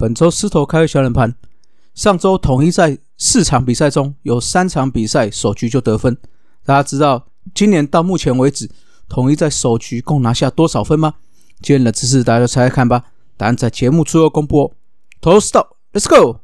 本周狮头开小冷盘，上周统一在四场比赛中有三场比赛首局就得分。大家知道今年到目前为止，统一在首局共拿下多少分吗？今天的知识大家猜猜看吧。答案在节目最后公布哦。投石到，Let's go。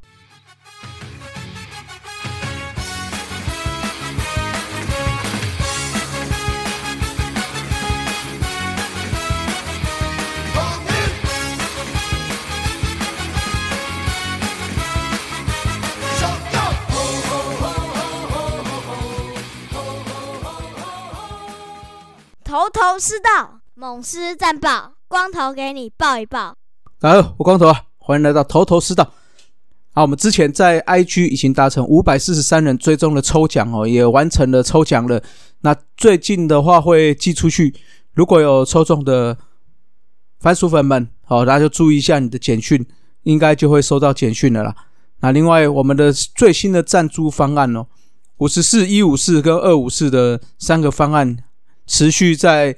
头头是道，猛狮战报，光头给你报一报。大家好，我光头啊，欢迎来到头头是道。好，我们之前在 IG 已经达成五百四十三人追踪的抽奖哦，也完成了抽奖了。那最近的话会寄出去，如果有抽中的番薯粉们，好，大家就注意一下你的简讯，应该就会收到简讯了啦。那另外我们的最新的赞助方案哦，五十四、一五四跟二五四的三个方案。持续在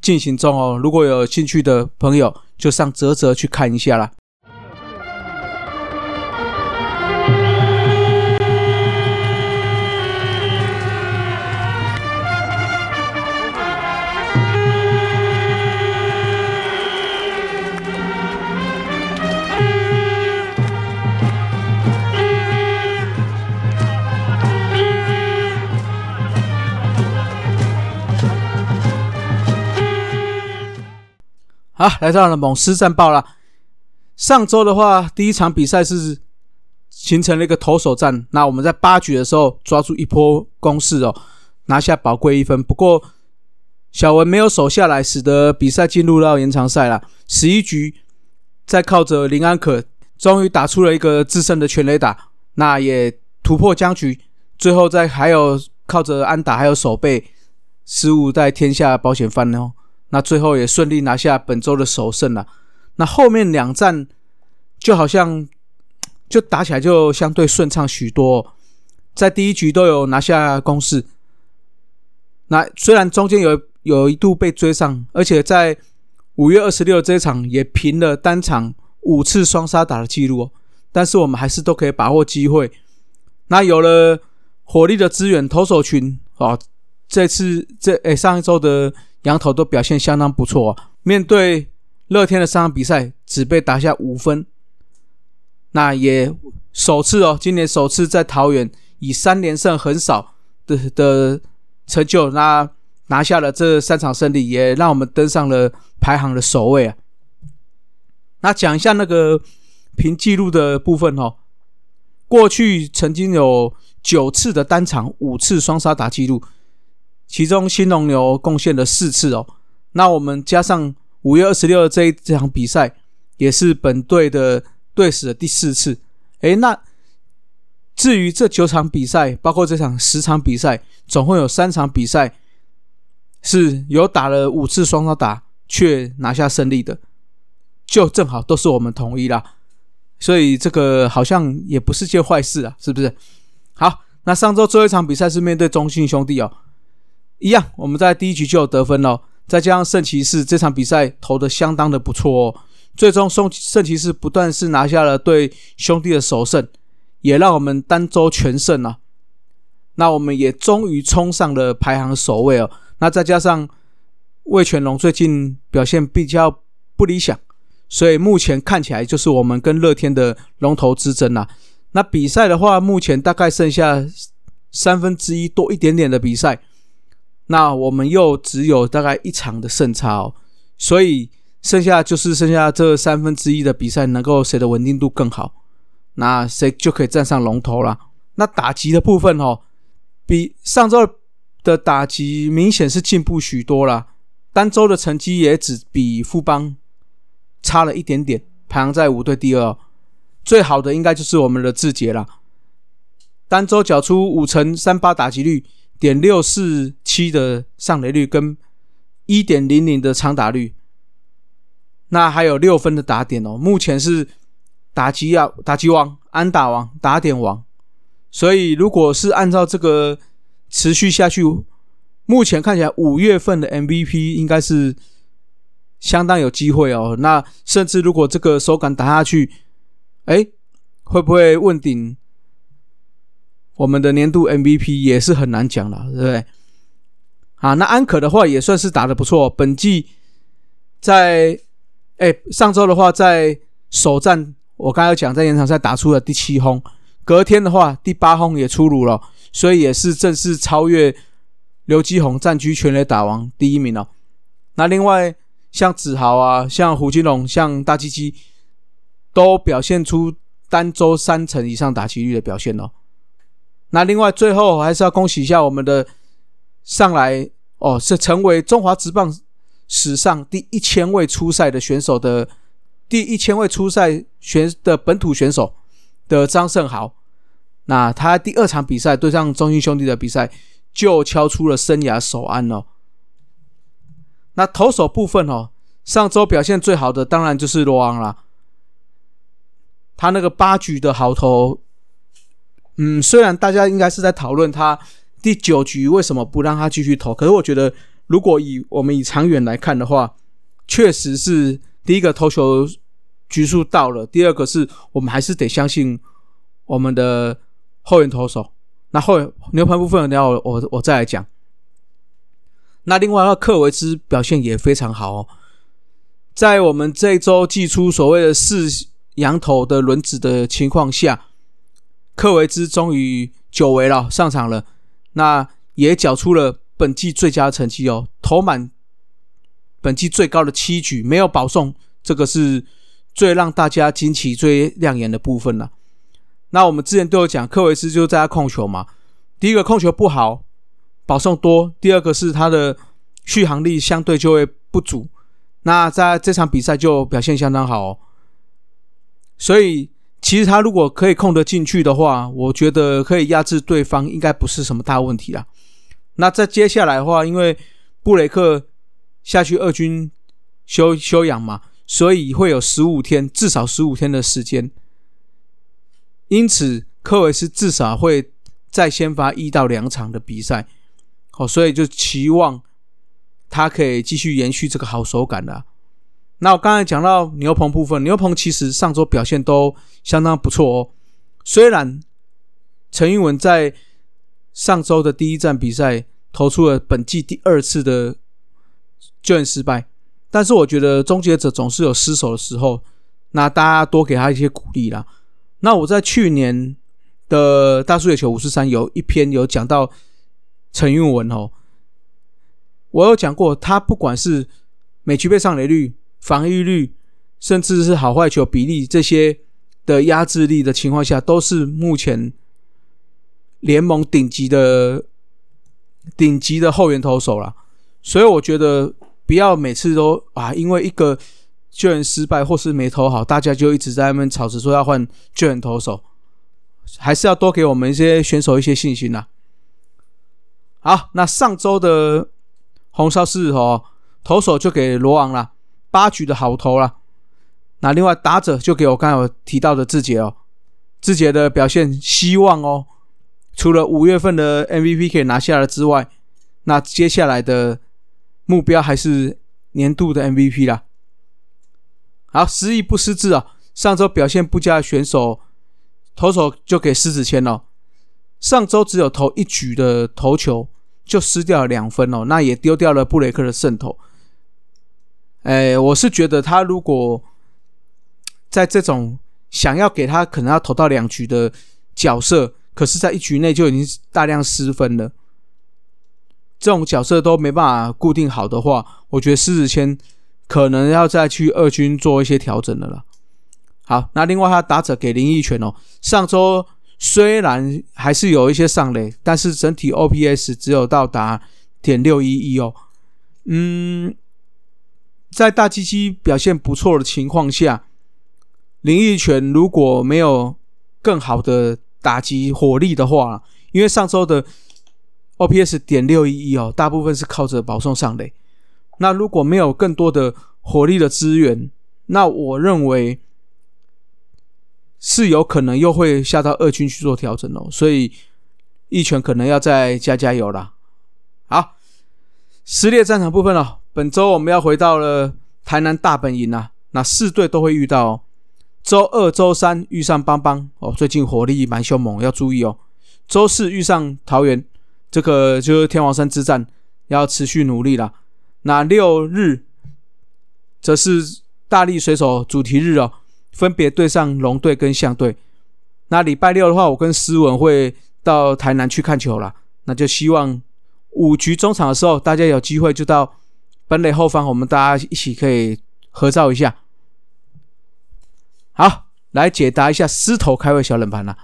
进行中哦，如果有兴趣的朋友，就上泽泽去看一下啦。好，来到了猛狮战报了。上周的话，第一场比赛是形成了一个投手战。那我们在八局的时候抓住一波攻势哦，拿下宝贵一分。不过小文没有守下来，使得比赛进入到延长赛了。十一局再靠着林安可，终于打出了一个制胜的全垒打，那也突破僵局。最后再还有靠着安打还有守备失误，在天下保险翻哦。那最后也顺利拿下本周的首胜了。那后面两战就好像就打起来就相对顺畅许多，在第一局都有拿下攻势。那虽然中间有有一度被追上，而且在五月二十六这一场也平了单场五次双杀打的记录，但是我们还是都可以把握机会。那有了火力的支援，投手群哦，这次这诶上一周的。羊头都表现相当不错啊！面对乐天的三场比赛，只被打下五分，那也首次哦，今年首次在桃园以三连胜很少的的成就，那拿下了这三场胜利，也让我们登上了排行的首位啊！那讲一下那个凭记录的部分哦，过去曾经有九次的单场五次双杀打记录。其中新龙牛贡献了四次哦，那我们加上五月二十六的这一这场比赛，也是本队的队史的第四次。诶，那至于这九场比赛，包括这场十场比赛，总共有三场比赛是有打了五次双杀打却拿下胜利的，就正好都是我们统一啦。所以这个好像也不是件坏事啊，是不是？好，那上周最后一场比赛是面对中信兄弟哦。一样，我们在第一局就有得分了，再加上圣骑士这场比赛投的相当的不错哦，最终圣圣骑士不断是拿下了对兄弟的首胜，也让我们单周全胜啊。那我们也终于冲上了排行首位哦。那再加上魏全龙最近表现比较不理想，所以目前看起来就是我们跟乐天的龙头之争啊。那比赛的话，目前大概剩下三分之一多一点点的比赛。那我们又只有大概一场的胜差哦，所以剩下就是剩下这三分之一的比赛，能够谁的稳定度更好，那谁就可以站上龙头了。那打击的部分哦，比上周的打击明显是进步许多了，单周的成绩也只比富邦差了一点点，排行在五队第二。最好的应该就是我们的志杰了，单周缴出五成三八打击率。点六四七的上垒率跟一点零零的长打率，那还有六分的打点哦。目前是打击啊，打击王、安打王、打点王。所以如果是按照这个持续下去，目前看起来五月份的 MVP 应该是相当有机会哦。那甚至如果这个手感打下去，哎，会不会问鼎我们的年度 MVP 也是很难讲了，对不对？啊，那安可的话也算是打的不错，本季在哎上周的话在首战，我刚才讲在延长赛打出了第七轰，隔天的话第八轰也出炉了，所以也是正式超越刘基宏占据全垒打王第一名了。那另外像子豪啊，像胡金龙，像大鸡鸡，都表现出单周三成以上打击率的表现哦。那另外最后还是要恭喜一下我们的上来哦，是成为中华职棒史上第一千位出赛的选手的第一千位出赛选的本土选手的张胜豪。那他第二场比赛对上中信兄弟的比赛就敲出了生涯首安哦。那投手部分哦，上周表现最好的当然就是罗昂啦。他那个八局的好投，嗯，虽然大家应该是在讨论他第九局为什么不让他继续投，可是我觉得如果以我们以长远来看的话，确实是第一个投球局数到了，第二个是我们还是得相信我们的后援投手。那后牛棚部分，然后我我再来讲。那另外，那克维兹表现也非常好哦，在我们这周寄出所谓的四羊头的轮子的情况下，克维兹终于久违了上场了，那也缴出了本季最佳成绩哦，投满本季最高的七局，没有保送，这个是最让大家惊奇、最亮眼的部分了。那我们之前都有讲，克维兹就在他控球嘛，第一个控球不好。保送多，第二个是他的续航力相对就会不足。那在这场比赛就表现相当好，所以其实他如果可以控得进去的话，我觉得可以压制对方，应该不是什么大问题啦。那在接下来的话，因为布雷克下去二军休休养嘛，所以会有十五天，至少十五天的时间。因此，科维斯至少会再先发一到两场的比赛。哦，所以就期望他可以继续延续这个好手感的。那我刚才讲到牛棚部分，牛棚其实上周表现都相当不错哦。虽然陈玉文在上周的第一站比赛投出了本季第二次的救援失败，但是我觉得终结者总是有失手的时候，那大家多给他一些鼓励啦。那我在去年的大数野球五十三有一篇有讲到。陈运文哦，我有讲过，他不管是每局被上垒率、防御率，甚至是好坏球比例这些的压制力的情况下，都是目前联盟顶级的顶级的后援投手了。所以我觉得不要每次都啊，因为一个救援失败或是没投好，大家就一直在那边吵着说要换救援投手，还是要多给我们一些选手一些信心呐。好，那上周的红烧狮子头投手就给罗昂了，八局的好投了。那另外打者就给我刚才提到的志杰哦，志杰的表现希望哦，除了五月份的 MVP 可以拿下了之外，那接下来的目标还是年度的 MVP 啦。好，失意不失智啊，上周表现不佳的选手投手就给狮子签了。上周只有投一局的投球就失掉了两分哦，那也丢掉了布雷克的胜投。哎，我是觉得他如果在这种想要给他可能要投到两局的角色，可是在一局内就已经大量失分了，这种角色都没办法固定好的话，我觉得狮子谦可能要再去二军做一些调整的了。好，那另外他打者给林奕泉哦，上周。虽然还是有一些上垒，但是整体 OPS 只有到达点六一一哦。嗯，在大机器表现不错的情况下，林奕泉如果没有更好的打击火力的话，因为上周的 OPS 点六一一哦，大部分是靠着保送上垒。那如果没有更多的火力的资源，那我认为。是有可能又会下到二军去做调整哦，所以一拳可能要再加加油了。好，撕裂战场部分哦，本周我们要回到了台南大本营啊，那四队都会遇到。哦周二、周三遇上邦邦哦，最近火力蛮凶猛，要注意哦。周四遇上桃园，这个就是天王山之战，要持续努力啦。那六日则是大力水手主题日哦，分别对上龙队跟象队。那礼拜六的话，我跟思文会到台南去看球啦。那就希望五局中场的时候，大家有机会就到本垒后方，我们大家一起可以合照一下。好，来解答一下狮头开胃小冷盘啦。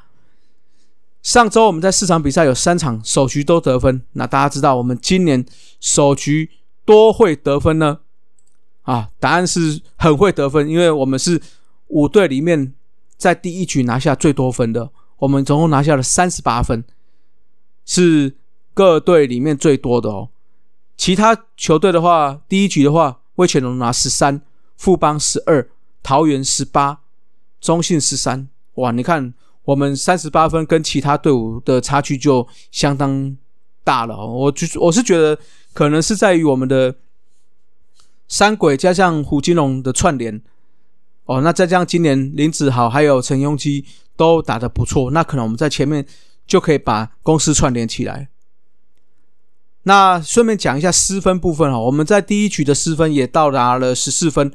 上周我们在四场比赛有三场首局都得分，那大家知道我们今年首局多会得分呢？啊，答案是很会得分，因为我们是五队里面在第一局拿下最多分的，我们总共拿下了三十八分，是各队里面最多的哦。其他球队的话，第一局的话，魏全龙拿十三，富邦十二，桃园十八。中信十三，哇！你看我们三十八分，跟其他队伍的差距就相当大了。我就我是觉得，可能是在于我们的三鬼加上胡金龙的串联。哦，那再加上今年林子豪还有陈庸基都打得不错，那可能我们在前面就可以把公司串联起来。那顺便讲一下失分部分哦，我们在第一局的失分也到达了十四分。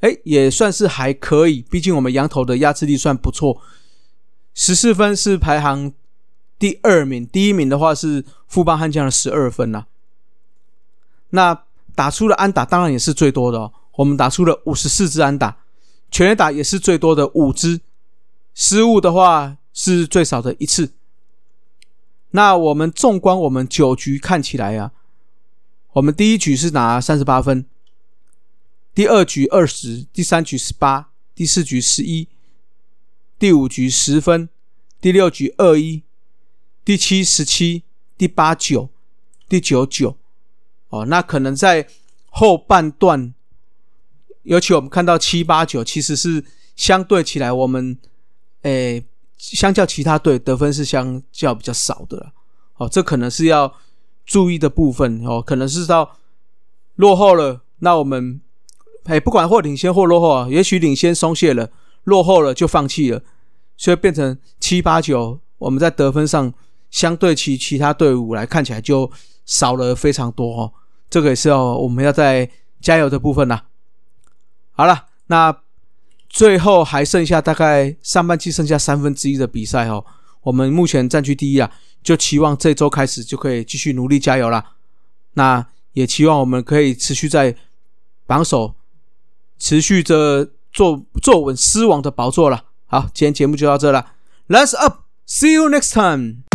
哎，也算是还可以，毕竟我们羊头的压制力算不错，十四分是排行第二名，第一名的话是富邦悍将的十二分呐。那打出了安打当然也是最多的哦，我们打出了五十四支安打，全垒打也是最多的五支，失误的话是最少的一次。那我们纵观我们九局看起来啊，我们第一局是拿三十八分。第二局二十，第三局十八，第四局十一，第五局十分，第六局二一，第七十七，第八九，第九九。哦，那可能在后半段，尤其我们看到七八九，其实是相对起来，我们诶，相较其他队得分是相较比较少的了。哦，这可能是要注意的部分哦，可能是到落后了，那我们。哎，不管或领先或落后啊，也许领先松懈了，落后了就放弃了，所以变成七八九，我们在得分上相对其其他队伍来看起来就少了非常多哦。这个也是要我们要在加油的部分呐。好了，那最后还剩下大概上半季剩下三分之一的比赛哦，我们目前占据第一啊，就期望这周开始就可以继续努力加油啦。那也期望我们可以持续在榜首。持续着坐坐稳狮王的宝座了。好，今天节目就到这了。Let's up，see you next time。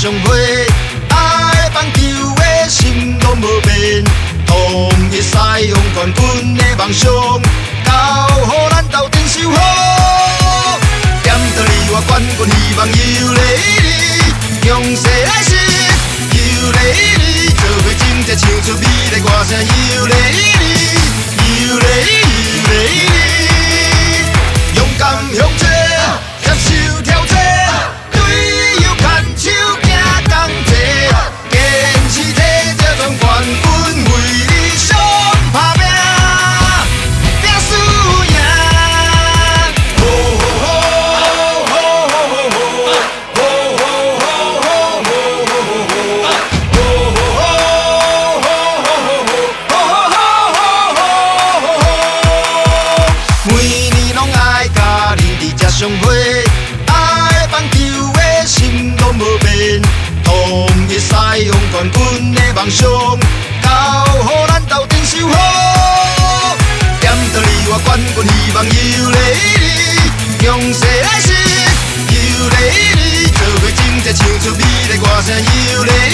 相会，爱棒球的心拢无变，统一西洋冠军的梦想，交予咱斗阵守护。点到你我冠军希望又来你，强势来势又来你，做伙真正唱出美丽歌声又来你，thousand years